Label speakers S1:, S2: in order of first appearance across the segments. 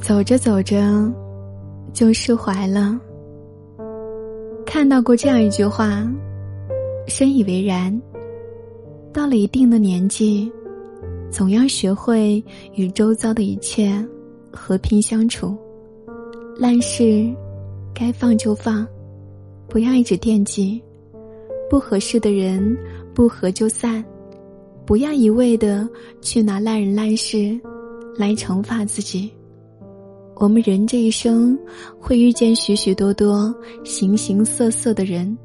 S1: 走着走着，就释怀了。看到过这样一句话，深以为然。到了一定的年纪，总要学会与周遭的一切和平相处。烂事该放就放，不要一直惦记；不合适的人不合就散，不要一味的去拿烂人烂事来惩罚自己。我们人这一生会遇见许许多多形形色色的人，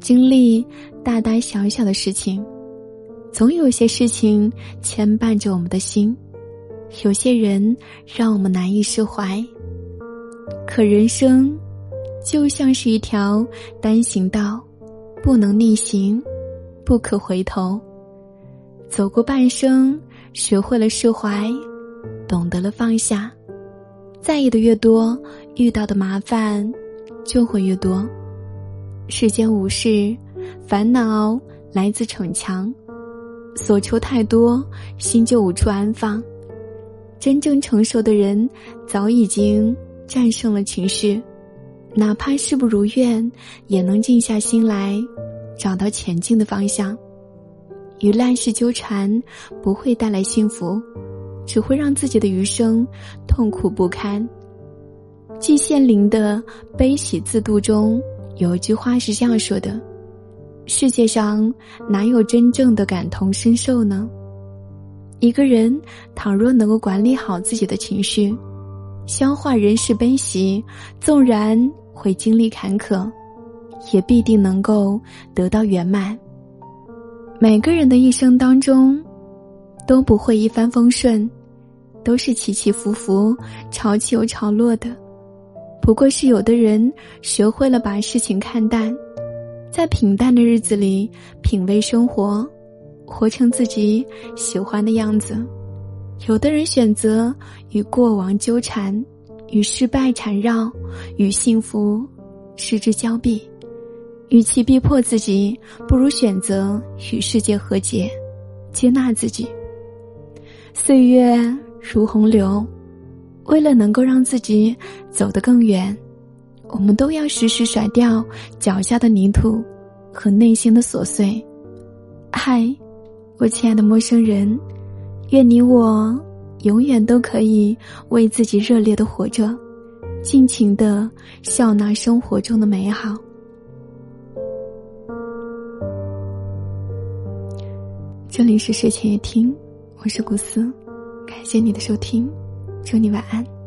S1: 经历大大小小的事情，总有些事情牵绊着我们的心，有些人让我们难以释怀。可人生就像是一条单行道，不能逆行，不可回头。走过半生，学会了释怀，懂得了放下。在意的越多，遇到的麻烦就会越多。世间无事，烦恼来自逞强，所求太多，心就无处安放。真正成熟的人，早已经战胜了情绪，哪怕事不如愿，也能静下心来，找到前进的方向。与烂事纠缠，不会带来幸福。只会让自己的余生痛苦不堪。季羡林的《悲喜自度》中有一句话是这样说的：“世界上哪有真正的感同身受呢？一个人倘若能够管理好自己的情绪，消化人世悲喜，纵然会经历坎坷，也必定能够得到圆满。每个人的一生当中，都不会一帆风顺。”都是起起伏伏，潮起又潮落的。不过是有的人学会了把事情看淡，在平淡的日子里品味生活，活成自己喜欢的样子；有的人选择与过往纠缠，与失败缠绕，与幸福失之交臂。与其逼迫自己，不如选择与世界和解，接纳自己。岁月。如洪流，为了能够让自己走得更远，我们都要时时甩掉脚下的泥土和内心的琐碎。嗨，我亲爱的陌生人，愿你我永远都可以为自己热烈的活着，尽情的笑纳生活中的美好。这里是睡前夜听，我是古斯。感谢你的收听，祝你晚安。